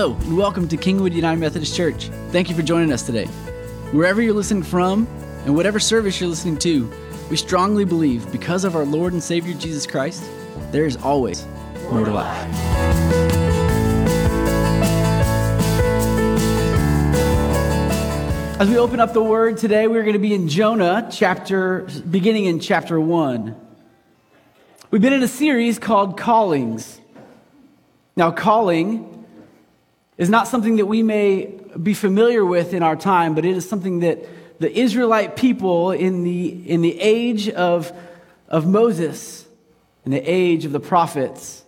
Hello, and welcome to Kingwood United Methodist Church. Thank you for joining us today. Wherever you're listening from, and whatever service you're listening to, we strongly believe because of our Lord and Savior Jesus Christ, there is always more to life. As we open up the word today, we're going to be in Jonah chapter beginning in chapter 1. We've been in a series called Callings. Now, calling is not something that we may be familiar with in our time, but it is something that the Israelite people in the, in the age of, of Moses, in the age of the prophets,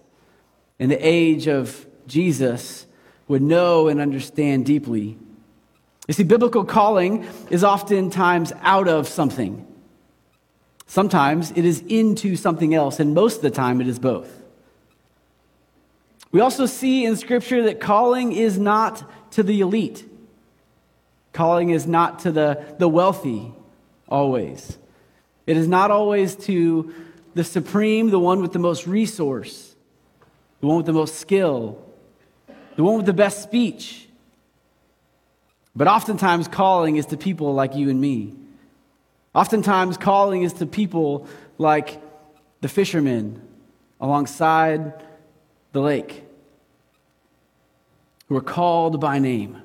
in the age of Jesus, would know and understand deeply. You see, biblical calling is oftentimes out of something. Sometimes it is into something else, and most of the time it is both. We also see in Scripture that calling is not to the elite, calling is not to the, the wealthy, always. It is not always to the supreme, the one with the most resource, the one with the most skill, the one with the best speech. But oftentimes, calling is to people like you and me. Oftentimes, calling is to people like the fishermen alongside the lake who are called by name.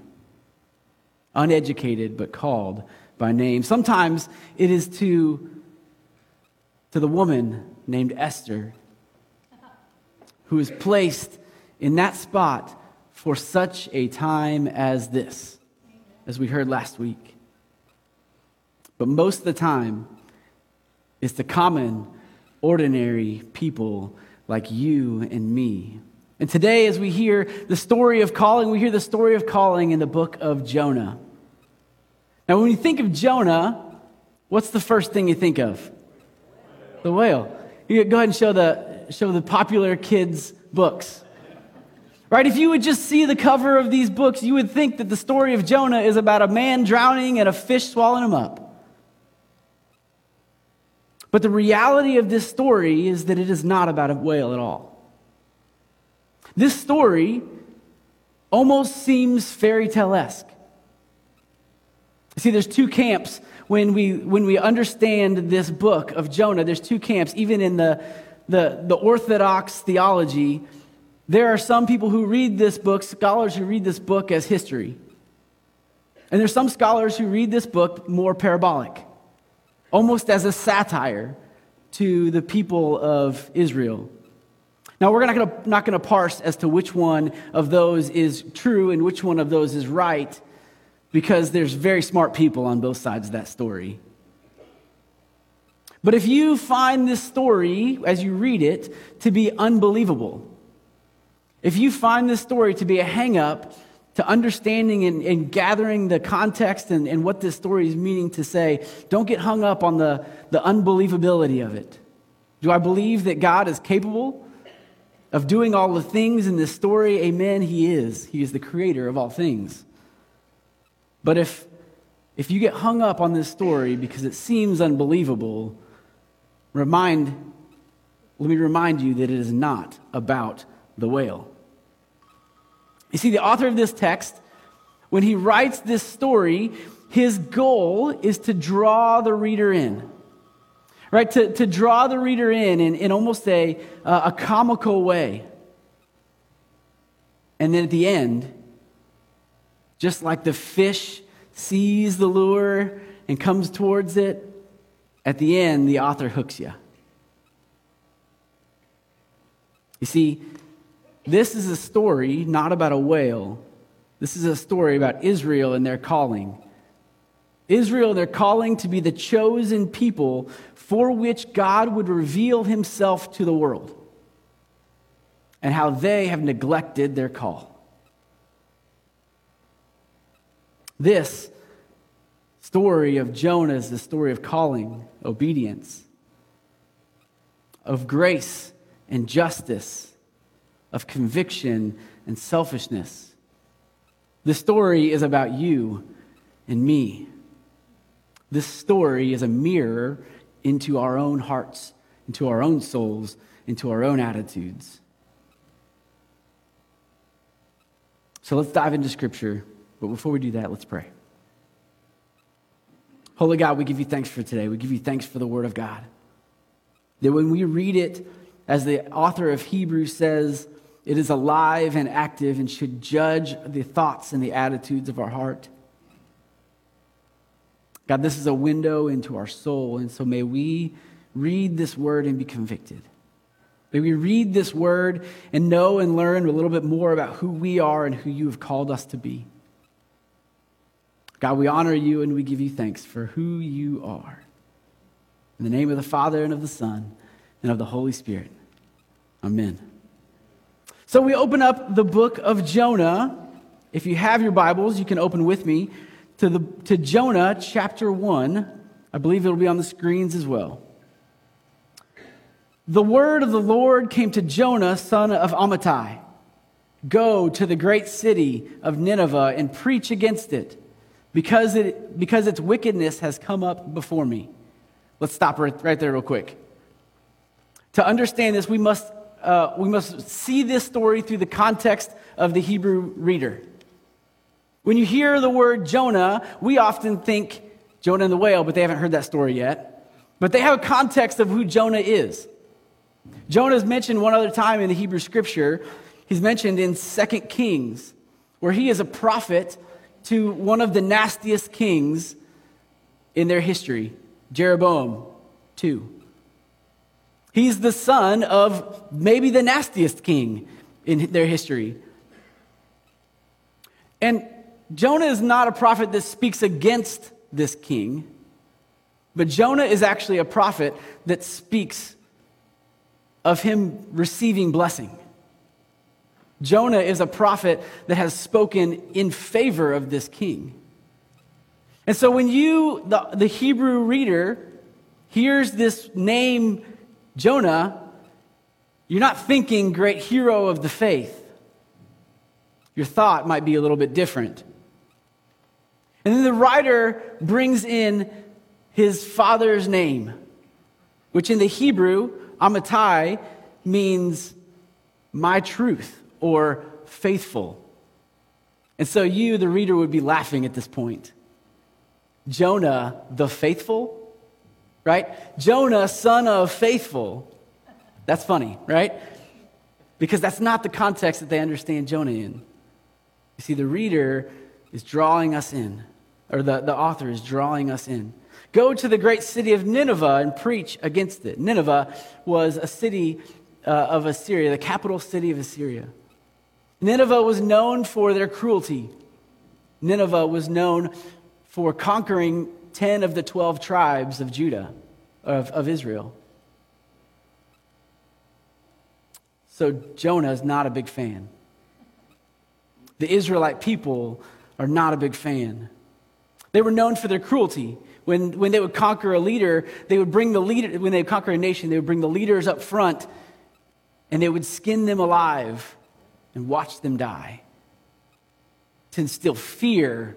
Uneducated, but called by name. Sometimes it is to, to the woman named Esther who is placed in that spot for such a time as this, as we heard last week. But most of the time, it's the common, ordinary people like you and me. And today, as we hear the story of calling, we hear the story of calling in the book of Jonah. Now, when you think of Jonah, what's the first thing you think of? The whale. You go ahead and show the, show the popular kids' books. Right? If you would just see the cover of these books, you would think that the story of Jonah is about a man drowning and a fish swallowing him up. But the reality of this story is that it is not about a whale at all. This story almost seems fairy tale esque. See, there's two camps when we, when we understand this book of Jonah. There's two camps, even in the, the, the Orthodox theology. There are some people who read this book, scholars who read this book as history. And there's some scholars who read this book more parabolic almost as a satire to the people of Israel. Now, we're not going to, parse as to which one of those is true and which one of those is right, because there's very smart people on both sides of that story. But if you find this story, as you read it, to be unbelievable, if you find this story to be a hangup to understanding and, and gathering the context and, and, what this story is meaning to say, don't get hung up on the, the unbelievability of it. Do I believe that God is capable of doing all the things in this story? Amen, He is. He is the creator of all things. But if, if you get hung up on this story because it seems unbelievable, remind, let me remind you that it is not about the whale. You see, the author of this text, when he writes this story, his goal is to draw the reader in. Right? To, to draw the reader in in, in almost a, uh, a comical way. And then at the end, just like the fish sees the lure and comes towards it, at the end, the author hooks you. You see, this is a story not about a whale. This is a story about Israel and their calling. Israel their calling to be the chosen people for which God would reveal himself to the world, and how they have neglected their call. This story of Jonah is the story of calling, obedience, of grace and justice of conviction and selfishness. This story is about you and me. This story is a mirror into our own hearts, into our own souls, into our own attitudes. So let's dive into Scripture. But before we do that, let's pray. Holy God, we give you thanks for today. We give you thanks for the Word of God. That when we read it, as the author of Hebrews says, it is alive and active and should judge the thoughts and the attitudes of our heart. God, this is a window into our soul, and so may we read this word and be convicted. May we read this word and know and learn a little bit more about who we are and who you have called us to be. God, we honor you and we give you thanks for who you are. In the name of the Father and of the Son and of the Holy Spirit. Amen. So we open up the book of Jonah. If you have your Bibles, you can open with me to, the, to Jonah chapter 1. I believe it'll be on the screens as well. The word of the Lord came to Jonah, son of Amittai Go to the great city of Nineveh and preach against it, because, it, because its wickedness has come up before me. Let's stop right, right there, real quick. To understand this, we must, uh, we must see this story through the context of the Hebrew reader. When you hear the word Jonah, we often think Jonah and the whale, but they haven't heard that story yet. But they have a context of who Jonah is. Jonah is mentioned one other time in the Hebrew scripture. He's mentioned in 2 Kings, where he is a prophet to one of the nastiest kings in their history, Jeroboam II. He's the son of maybe the nastiest king in their history. And Jonah is not a prophet that speaks against this king, but Jonah is actually a prophet that speaks of him receiving blessing. Jonah is a prophet that has spoken in favor of this king. And so when you, the, the Hebrew reader, hears this name, Jonah, you're not thinking great hero of the faith. Your thought might be a little bit different. And then the writer brings in his father's name, which in the Hebrew, Amittai, means my truth or faithful. And so you, the reader, would be laughing at this point. Jonah, the faithful, right? Jonah, son of faithful. That's funny, right? Because that's not the context that they understand Jonah in. You see, the reader is drawing us in, or the, the author is drawing us in. Go to the great city of Nineveh and preach against it. Nineveh was a city uh, of Assyria, the capital city of Assyria. Nineveh was known for their cruelty. Nineveh was known for conquering 10 of the 12 tribes of Judah, of, of Israel. So Jonah is not a big fan. The Israelite people are not a big fan. They were known for their cruelty. When, when they would conquer a leader, they would bring the leader, when they conquer a nation, they would bring the leaders up front and they would skin them alive and watch them die to instill fear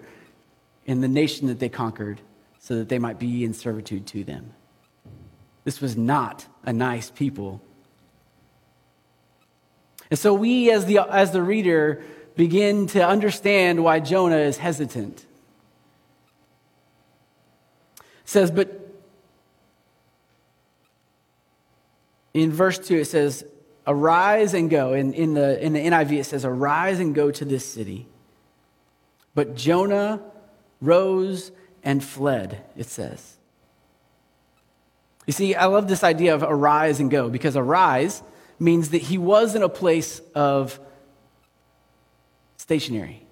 in the nation that they conquered so that they might be in servitude to them. This was not a nice people. And so we, as the, as the reader, begin to understand why Jonah is hesitant. It says, but in verse 2, it says, Arise and go. In, in, the, in the NIV, it says, Arise and go to this city. But Jonah rose and fled, it says. You see, I love this idea of arise and go because arise means that he was in a place of stationary.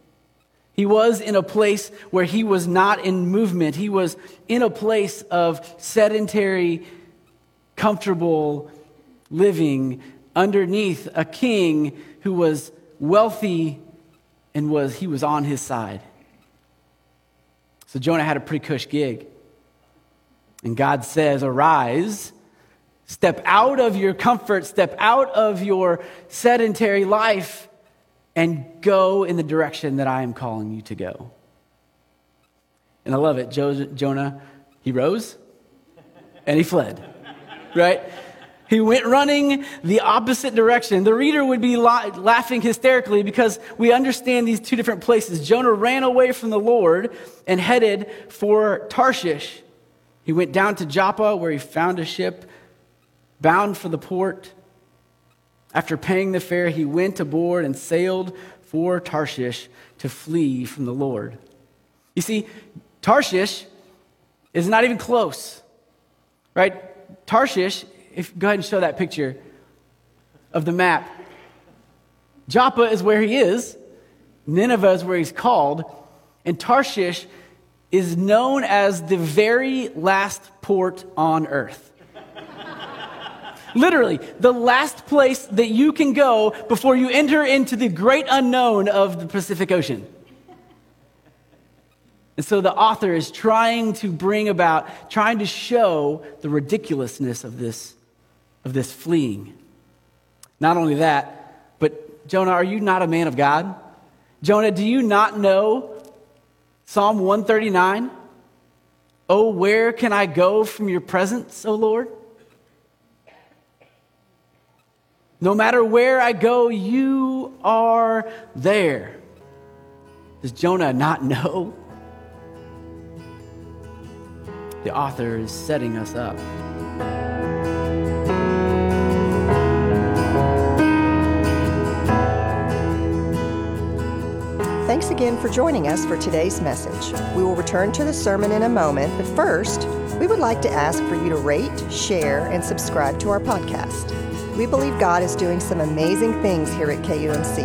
He was in a place where he was not in movement. He was in a place of sedentary, comfortable living underneath a king who was wealthy and was he was on his side. So Jonah had a pretty cush gig. And God says, "Arise, step out of your comfort, step out of your sedentary life and go in the direction that I am calling you to go." And I love it. Jonah, he rose and he fled. Right? He went running the opposite direction. The reader would be la- laughing hysterically because we understand these two different places. Jonah ran away from the Lord and headed for Tarshish. He went down to Joppa where he found a ship bound for the port. After paying the fare, he went aboard and sailed for Tarshish to flee from the Lord. You see, Tarshish is not even close, right? Tarshish, if go ahead and show that picture of the map. Joppa is where he is, Nineveh is where he's called, and Tarshish is known as the very last port on earth. Literally, the last place that you can go before you enter into the great unknown of the Pacific Ocean. And so the author is trying to bring about, trying to show the ridiculousness of this, of this fleeing. Not only that, but Jonah, are you not a man of God? Jonah, do you not know Psalm 139? Oh, where can I go from your presence, O Lord? No matter where I go, you are there. Does Jonah not know? The author is setting us up. Thanks again for joining us for today's message. We will return to the sermon in a moment, but first, we would like to ask for you to rate, share, and subscribe to our podcast. We believe God is doing some amazing things here at KUMC,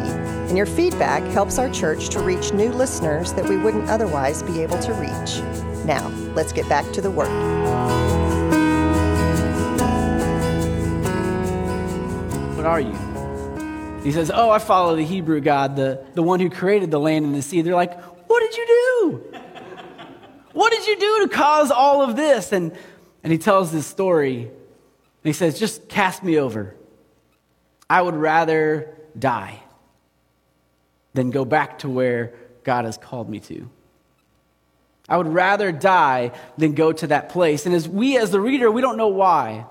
and your feedback helps our church to reach new listeners that we wouldn't otherwise be able to reach. Now, let's get back to the work. What are you? He says, Oh, I follow the Hebrew God, the, the one who created the land and the sea. They're like, What did you do? What did you do to cause all of this? And, and he tells this story. And he says, Just cast me over. I would rather die than go back to where God has called me to. I would rather die than go to that place. And as we, as the reader, we don't know why.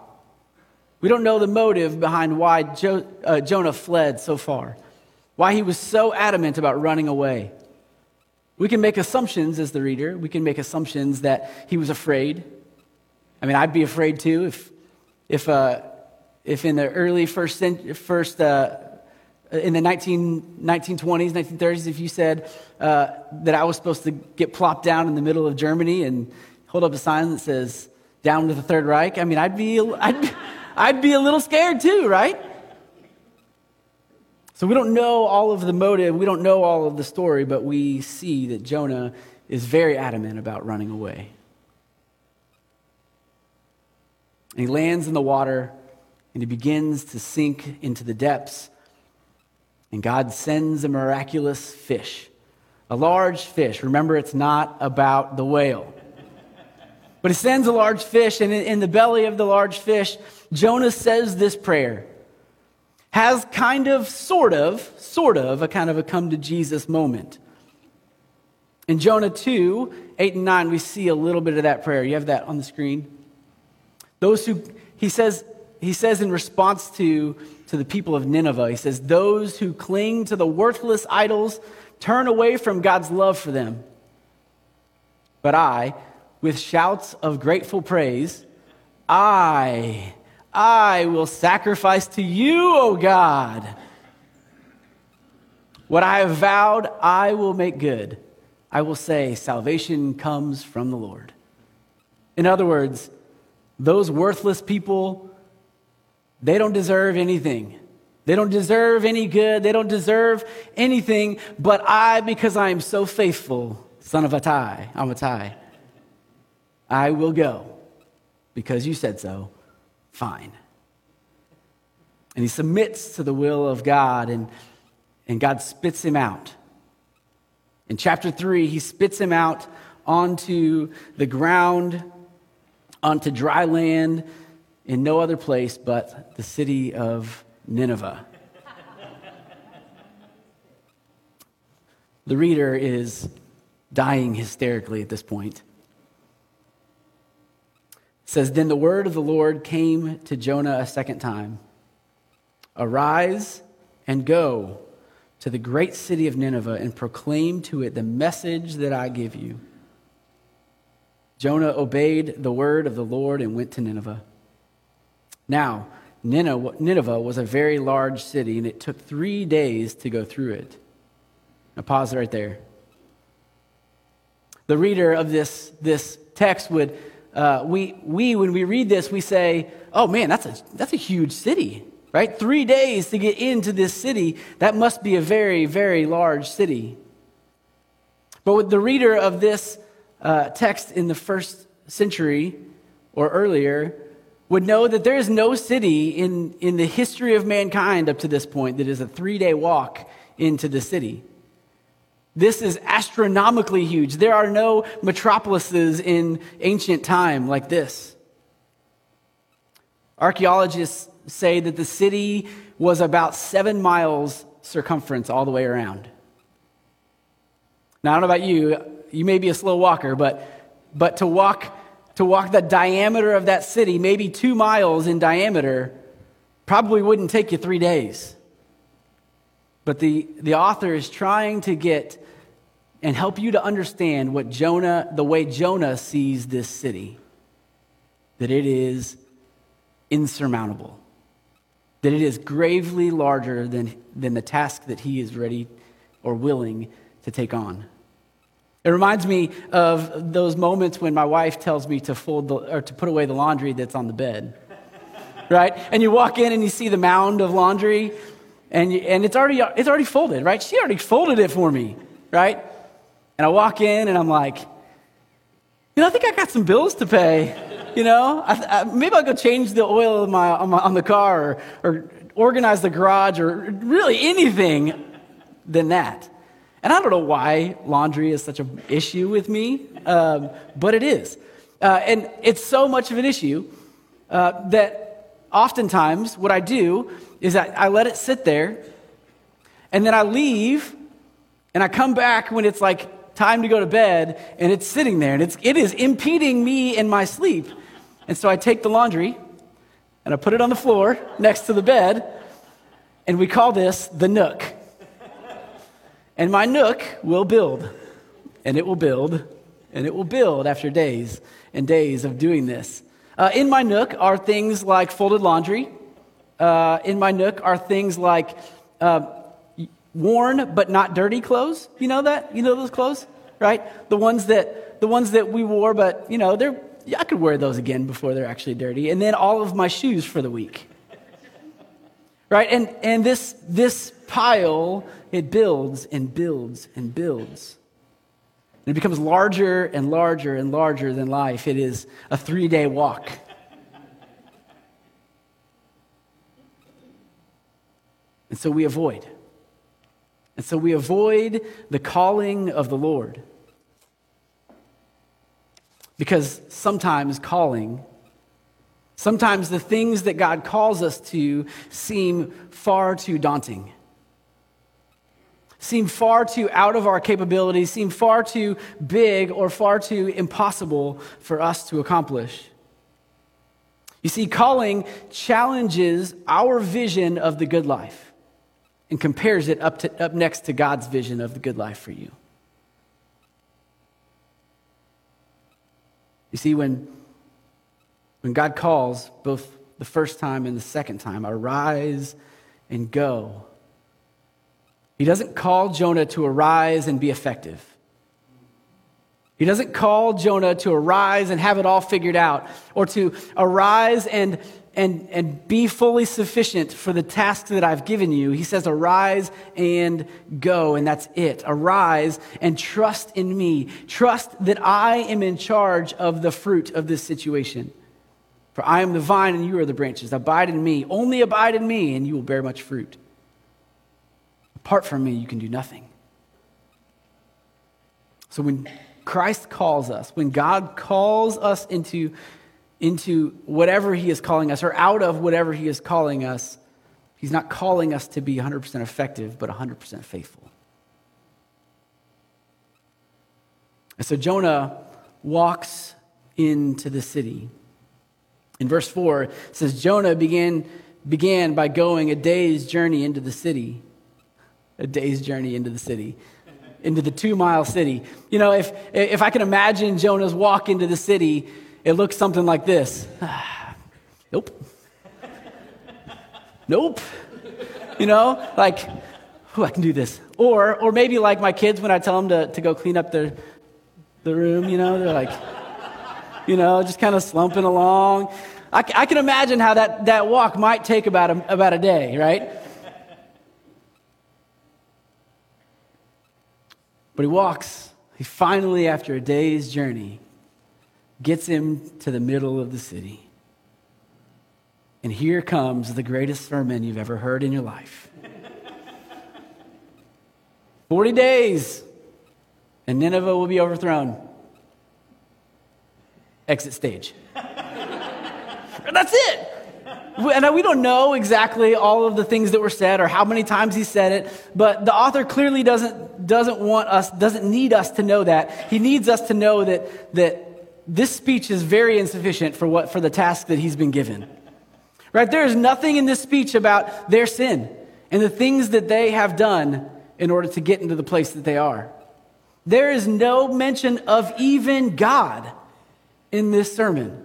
We don't know the motive behind why jo- uh, Jonah fled so far, why he was so adamant about running away. We can make assumptions as the reader. We can make assumptions that he was afraid. I mean, I'd be afraid too if, if uh, if in the early first, first uh, in the 19, 1920s, 1930s, if you said uh, that I was supposed to get plopped down in the middle of Germany and hold up a sign that says "Down to the Third Reich," I mean, I'd be, I'd, I'd be a little scared too, right? So we don't know all of the motive, we don't know all of the story, but we see that Jonah is very adamant about running away. And he lands in the water and he begins to sink into the depths. And God sends a miraculous fish, a large fish. Remember, it's not about the whale. But he sends a large fish, and in the belly of the large fish, Jonah says this prayer. Has kind of, sort of, sort of, a kind of a come to Jesus moment. In Jonah 2, 8 and 9, we see a little bit of that prayer. You have that on the screen. Those who, he says, he says in response to, to the people of Nineveh, he says, Those who cling to the worthless idols turn away from God's love for them. But I, with shouts of grateful praise, I, I will sacrifice to you, O God. What I have vowed, I will make good. I will say, Salvation comes from the Lord. In other words, those worthless people they don't deserve anything. They don't deserve any good. They don't deserve anything. But I, because I am so faithful, son of Atai, Amittai, I will go because you said so. Fine. And he submits to the will of God, and, and God spits him out. In chapter 3, he spits him out onto the ground, onto dry land in no other place but the city of Nineveh. the reader is dying hysterically at this point. Says, Then the word of the Lord came to Jonah a second time Arise and go to the great city of Nineveh and proclaim to it the message that I give you. Jonah obeyed the word of the Lord and went to Nineveh. Now, Nineveh was a very large city, and it took three days to go through it. Now, pause right there. The reader of this, this text would, uh, we, we, when we read this, we say, oh man, that's a, that's a huge city right? Three days to get into this city. That must be a very, very large city. But with the reader of this uh, text in the first century or earlier would know that there is no city in, in the history of mankind up to this point that is a three day walk into the city. This is astronomically huge. There are no metropolises in ancient time like this. Archaeologists say that the city was about seven miles circumference all the way around. Now, I don't know about you, you may be a slow walker, but, but to, walk, to walk the diameter of that city, maybe two miles in diameter, probably wouldn't take you three days. But the, the author is trying to get and help you to understand what Jonah, the way Jonah sees this city, that it is insurmountable that it is gravely larger than, than the task that he is ready or willing to take on. It reminds me of those moments when my wife tells me to fold the, or to put away the laundry that's on the bed. right? And you walk in and you see the mound of laundry and, you, and it's, already, it's already folded, right? She already folded it for me, right? And I walk in and I'm like, you know, I think I got some bills to pay. You know, I, I, maybe I'll go change the oil my, on, my, on the car or, or organize the garage or really anything than that. And I don't know why laundry is such an issue with me, um, but it is. Uh, and it's so much of an issue uh, that oftentimes what I do is I, I let it sit there and then I leave and I come back when it's like time to go to bed and it's sitting there and it's, it is impeding me in my sleep. And so I take the laundry and I put it on the floor next to the bed, and we call this the nook. And my nook will build, and it will build, and it will build after days and days of doing this. Uh, in my nook are things like folded laundry. Uh, in my nook are things like uh, worn but not dirty clothes. You know that? You know those clothes, right? The ones that the ones that we wore, but you know they're I could wear those again before they're actually dirty. And then all of my shoes for the week. Right? And, and this, this pile, it builds and builds and builds. And it becomes larger and larger and larger than life. It is a three day walk. And so we avoid. And so we avoid the calling of the Lord. Because sometimes calling, sometimes the things that God calls us to seem far too daunting, seem far too out of our capabilities, seem far too big or far too impossible for us to accomplish. You see, calling challenges our vision of the good life and compares it up, to, up next to God's vision of the good life for you. You see, when, when God calls, both the first time and the second time, arise and go, He doesn't call Jonah to arise and be effective. He doesn't call Jonah to arise and have it all figured out, or to arise and and, and be fully sufficient for the task that I've given you. He says, Arise and go, and that's it. Arise and trust in me. Trust that I am in charge of the fruit of this situation. For I am the vine and you are the branches. Abide in me. Only abide in me, and you will bear much fruit. Apart from me, you can do nothing. So when Christ calls us, when God calls us into into whatever He is calling us or out of whatever He is calling us, He's not calling us to be 100% effective, but 100% faithful. And so Jonah walks into the city. In verse 4, it says, Jonah began, began by going a day's journey into the city. A day's journey into the city, into the two mile city. You know, if, if I can imagine Jonah's walk into the city, it looks something like this. nope. nope. You know, like, oh, I can do this. Or, or maybe like my kids when I tell them to, to go clean up their, the room, you know, they're like, you know, just kind of slumping along. I, I can imagine how that, that walk might take about a, about a day, right? But he walks. He finally, after a day's journey, gets him to the middle of the city. And here comes the greatest sermon you've ever heard in your life 40 days, and Nineveh will be overthrown. Exit stage. That's it. And we don't know exactly all of the things that were said or how many times he said it, but the author clearly doesn't, doesn't want us, doesn't need us to know that. He needs us to know that, that this speech is very insufficient for, what, for the task that he's been given. Right? There is nothing in this speech about their sin and the things that they have done in order to get into the place that they are. There is no mention of even God in this sermon.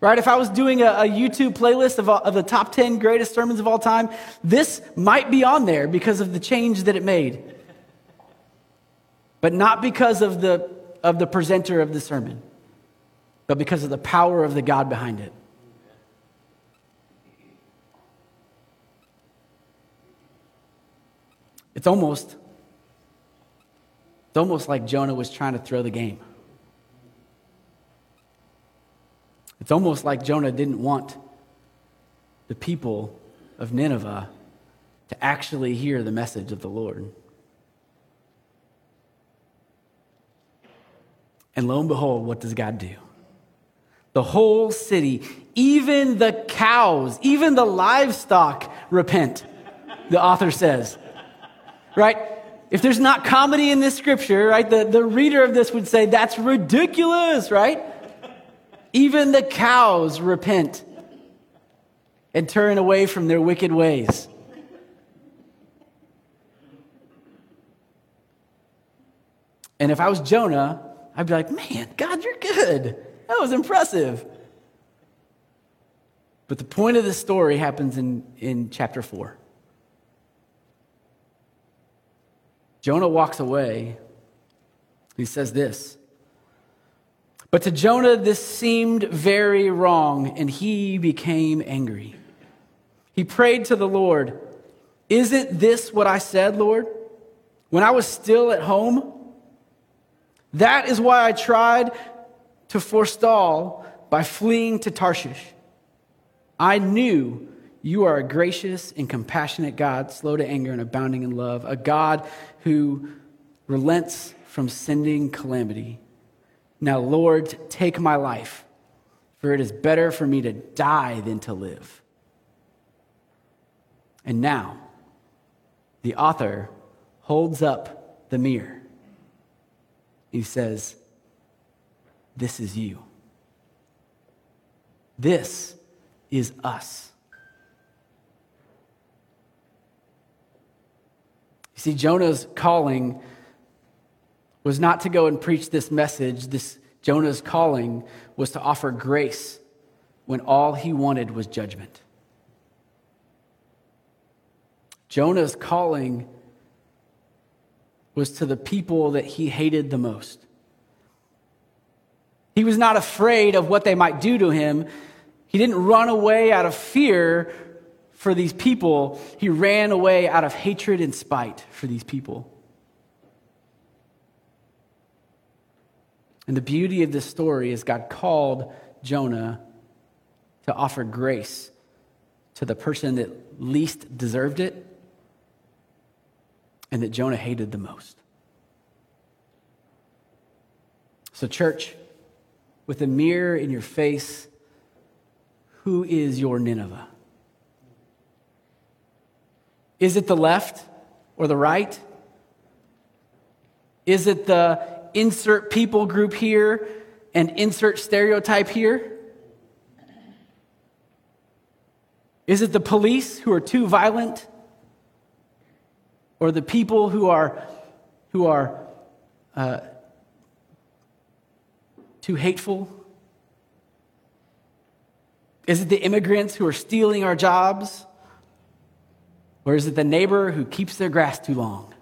Right? If I was doing a, a YouTube playlist of, of the top 10 greatest sermons of all time, this might be on there because of the change that it made. But not because of the, of the presenter of the sermon, but because of the power of the God behind it. It's almost, it's almost like Jonah was trying to throw the game. It's almost like Jonah didn't want the people of Nineveh to actually hear the message of the Lord. And lo and behold, what does God do? The whole city, even the cows, even the livestock repent, the author says. Right? If there's not comedy in this scripture, right, the, the reader of this would say, that's ridiculous, right? Even the cows repent and turn away from their wicked ways. And if I was Jonah, I'd be like, man, God, you're good. That was impressive. But the point of the story happens in, in chapter 4. Jonah walks away. He says this but to Jonah, this seemed very wrong, and he became angry. He prayed to the Lord, Isn't this what I said, Lord, when I was still at home? That is why I tried to forestall by fleeing to Tarshish. I knew you are a gracious and compassionate God, slow to anger and abounding in love, a God who relents from sending calamity. Now, Lord, take my life, for it is better for me to die than to live. And now, the author holds up the mirror. He says, This is you. This is us. You see, Jonah's calling was not to go and preach this message. This Jonah's calling was to offer grace when all he wanted was judgment. Jonah's calling was to the people that he hated the most. He was not afraid of what they might do to him. He didn't run away out of fear for these people. He ran away out of hatred and spite for these people. And the beauty of this story is God called Jonah to offer grace to the person that least deserved it and that Jonah hated the most. So, church, with a mirror in your face, who is your Nineveh? Is it the left or the right? Is it the insert people group here and insert stereotype here? Is it the police who are too violent? Or the people who are, who are uh, too hateful? Is it the immigrants who are stealing our jobs? Or is it the neighbor who keeps their grass too long?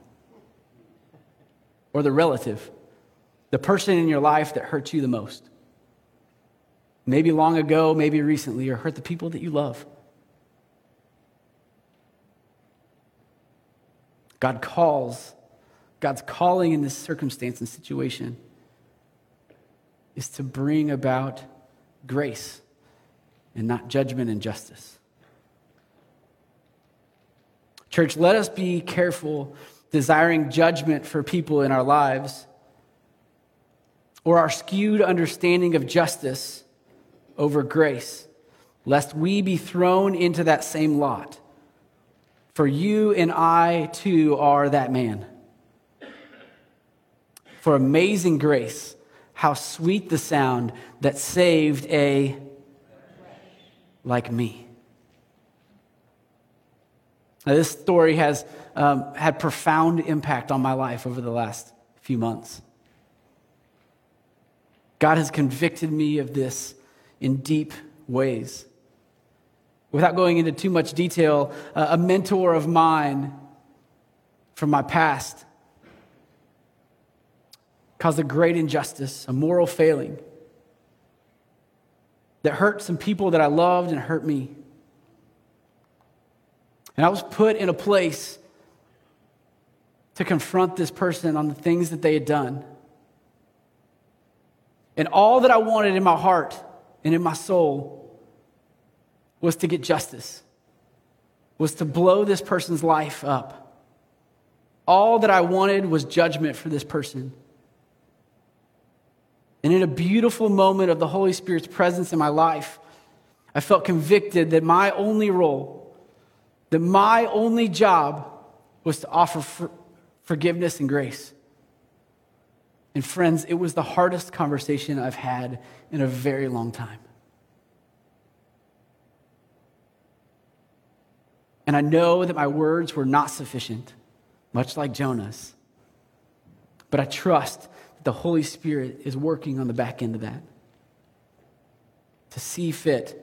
Or the relative, the person in your life that hurts you the most? Maybe long ago, maybe recently, or hurt the people that you love. God calls, God's calling in this circumstance and situation is to bring about grace and not judgment and justice. Church, let us be careful desiring judgment for people in our lives or our skewed understanding of justice over grace, lest we be thrown into that same lot. For you and I too are that man. For amazing grace, how sweet the sound that saved a like me. Now, this story has um, had profound impact on my life over the last few months. God has convicted me of this in deep ways. Without going into too much detail, uh, a mentor of mine from my past caused a great injustice, a moral failing that hurt some people that I loved and hurt me. And I was put in a place to confront this person on the things that they had done. And all that I wanted in my heart and in my soul was to get justice, was to blow this person's life up. All that I wanted was judgment for this person. And in a beautiful moment of the Holy Spirit's presence in my life, I felt convicted that my only role, that my only job was to offer for forgiveness and grace. And friends, it was the hardest conversation I've had in a very long time. And I know that my words were not sufficient, much like Jonah's. But I trust that the Holy Spirit is working on the back end of that to see fit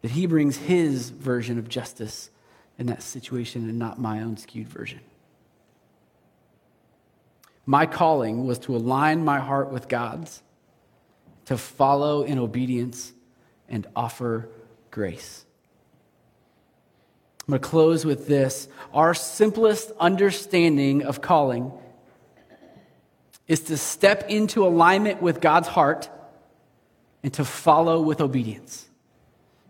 that He brings His version of justice in that situation and not my own skewed version. My calling was to align my heart with God's, to follow in obedience and offer grace. I'm going to close with this. Our simplest understanding of calling is to step into alignment with God's heart and to follow with obedience.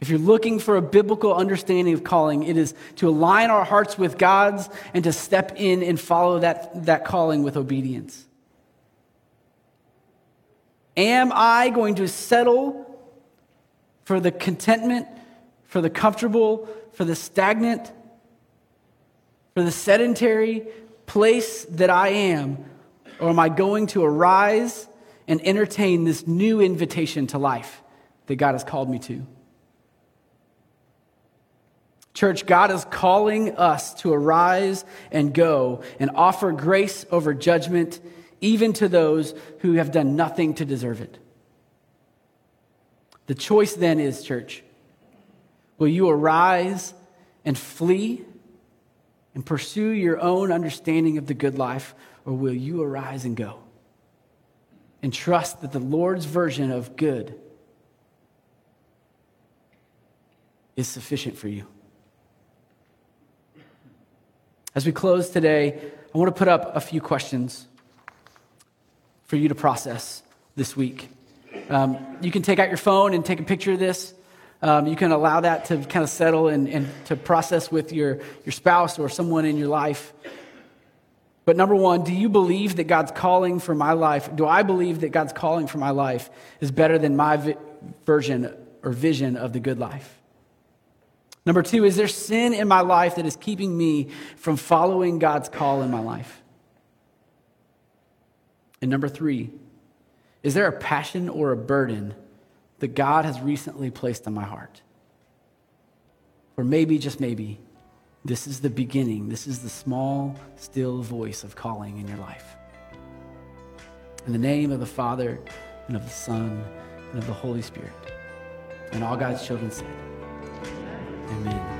If you're looking for a biblical understanding of calling, it is to align our hearts with God's and to step in and follow that, that calling with obedience. Am I going to settle for the contentment, for the comfortable, for the stagnant, for the sedentary place that I am? Or am I going to arise and entertain this new invitation to life that God has called me to? Church, God is calling us to arise and go and offer grace over judgment, even to those who have done nothing to deserve it. The choice then is, church, will you arise and flee and pursue your own understanding of the good life, or will you arise and go? And trust that the Lord's version of good is sufficient for you. As we close today, I want to put up a few questions for you to process this week. Um, you can take out your phone and take a picture of this. Um, you can allow that to kind of settle and, and to process with your, your spouse or someone in your life. But number one, do you believe that God's calling for my life? Do I believe that God's calling for my life is better than my vi- version or vision of the good life? Number two, is there sin in my life that is keeping me from following God's call in my life? And number three, is there a passion or a burden that God has recently placed on my heart? Or maybe, just maybe, this is the beginning. This is the small, still voice of calling in your life. In the name of the Father, and of the Son, and of the Holy Spirit. And all God's children said, Amen.